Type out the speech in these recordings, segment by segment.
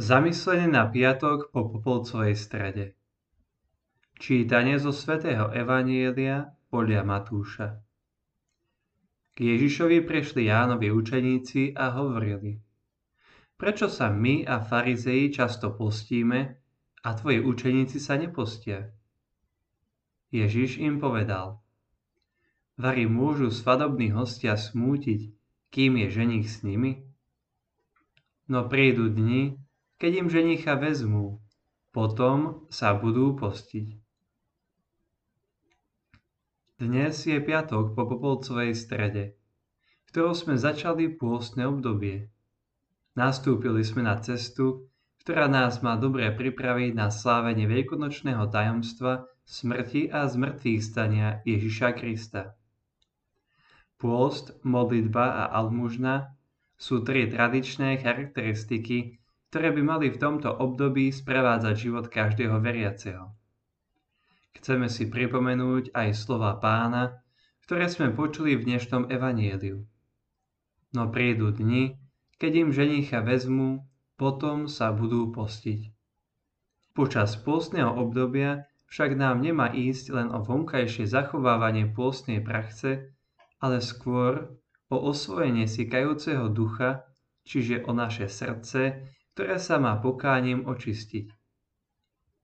Zamyslenie na piatok po Popolcovej strede Čítanie zo svätého Evanielia podľa Matúša K Ježišovi prišli Jánovi učeníci a hovorili Prečo sa my a farizeji často postíme a tvoji učeníci sa nepostia? Ježiš im povedal Vary môžu svadobní hostia smútiť, kým je ženich s nimi? No prídu dni, keď im ženicha vezmú, potom sa budú postiť. Dnes je piatok po Popolcovej strede, ktorou sme začali pôstne obdobie. Nastúpili sme na cestu, ktorá nás má dobre pripraviť na slávenie veľkonočného tajomstva smrti a zmrtvých stania Ježiša Krista. Pôst, modlitba a almužna sú tri tradičné charakteristiky ktoré by mali v tomto období sprevádzať život každého veriaceho. Chceme si pripomenúť aj slova pána, ktoré sme počuli v dnešnom evanieliu. No prídu dni, keď im ženicha vezmú, potom sa budú postiť. Počas pôstneho obdobia však nám nemá ísť len o vonkajšie zachovávanie pôstnej praxe, ale skôr o osvojenie si kajúceho ducha, čiže o naše srdce, ktoré sa má pokáním očistiť.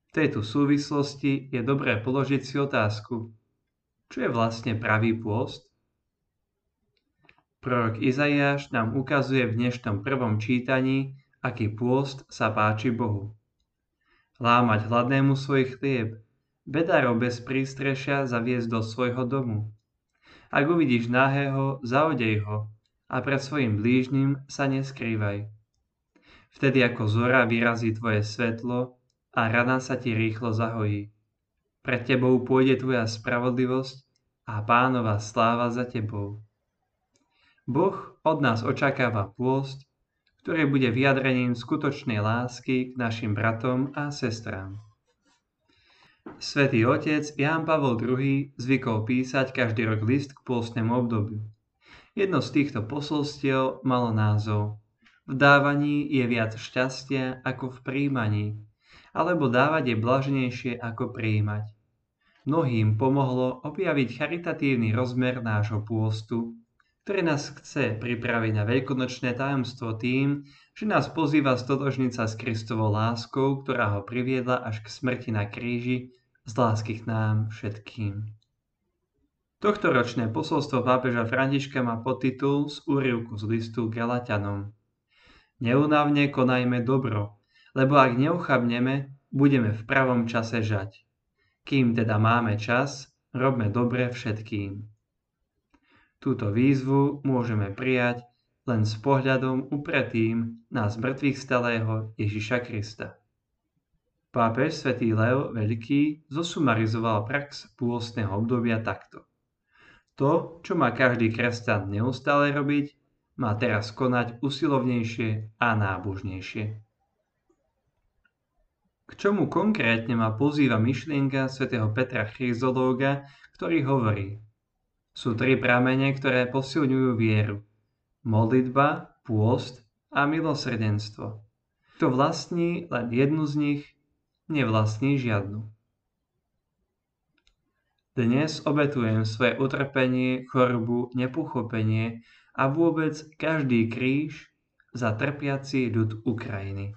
V tejto súvislosti je dobré položiť si otázku, čo je vlastne pravý pôst? Prorok Izaiáš nám ukazuje v dnešnom prvom čítaní, aký pôst sa páči Bohu. Lámať hladnému svoj chlieb, bedárov bez prístrešia zaviesť do svojho domu. Ak uvidíš nahého, zaodej ho a pred svojim blížnym sa neskrývaj. Vtedy ako zora vyrazí tvoje svetlo a rana sa ti rýchlo zahojí. Pred tebou pôjde tvoja spravodlivosť a pánova sláva za tebou. Boh od nás očakáva pôst, ktorý bude vyjadrením skutočnej lásky k našim bratom a sestrám. Svetý otec Ján Pavol II zvykol písať každý rok list k pôstnemu obdobiu. Jedno z týchto posolstiev malo názov v dávaní je viac šťastia ako v príjmaní, alebo dávať je blaženejšie ako príjmať. Mnohým pomohlo objaviť charitatívny rozmer nášho pôstu, ktorý nás chce pripraviť na veľkonočné tajomstvo tým, že nás pozýva stotožniť sa s Kristovou láskou, ktorá ho priviedla až k smrti na kríži, z lásky k nám všetkým. Tohtoročné posolstvo pápeža Františka má podtitul z úrivku z listu Galatianom. Neunavne konajme dobro, lebo ak neuchabneme, budeme v pravom čase žať. Kým teda máme čas, robme dobre všetkým. Túto výzvu môžeme prijať len s pohľadom upretým na zmrtvých stalého Ježiša Krista. Pápež svätý Leo Veľký zosumarizoval prax pôstneho obdobia takto. To, čo má každý kresťan neustále robiť, má teraz konať usilovnejšie a nábožnejšie. K čomu konkrétne ma pozýva myšlienka svätého Petra Chryzológa, ktorý hovorí Sú tri pramene, ktoré posilňujú vieru. Modlitba, pôst a milosrdenstvo. Kto vlastní len jednu z nich, nevlastní žiadnu. Dnes obetujem svoje utrpenie, chorobu, nepochopenie a vôbec každý kríž za trpiaci ľud Ukrajiny.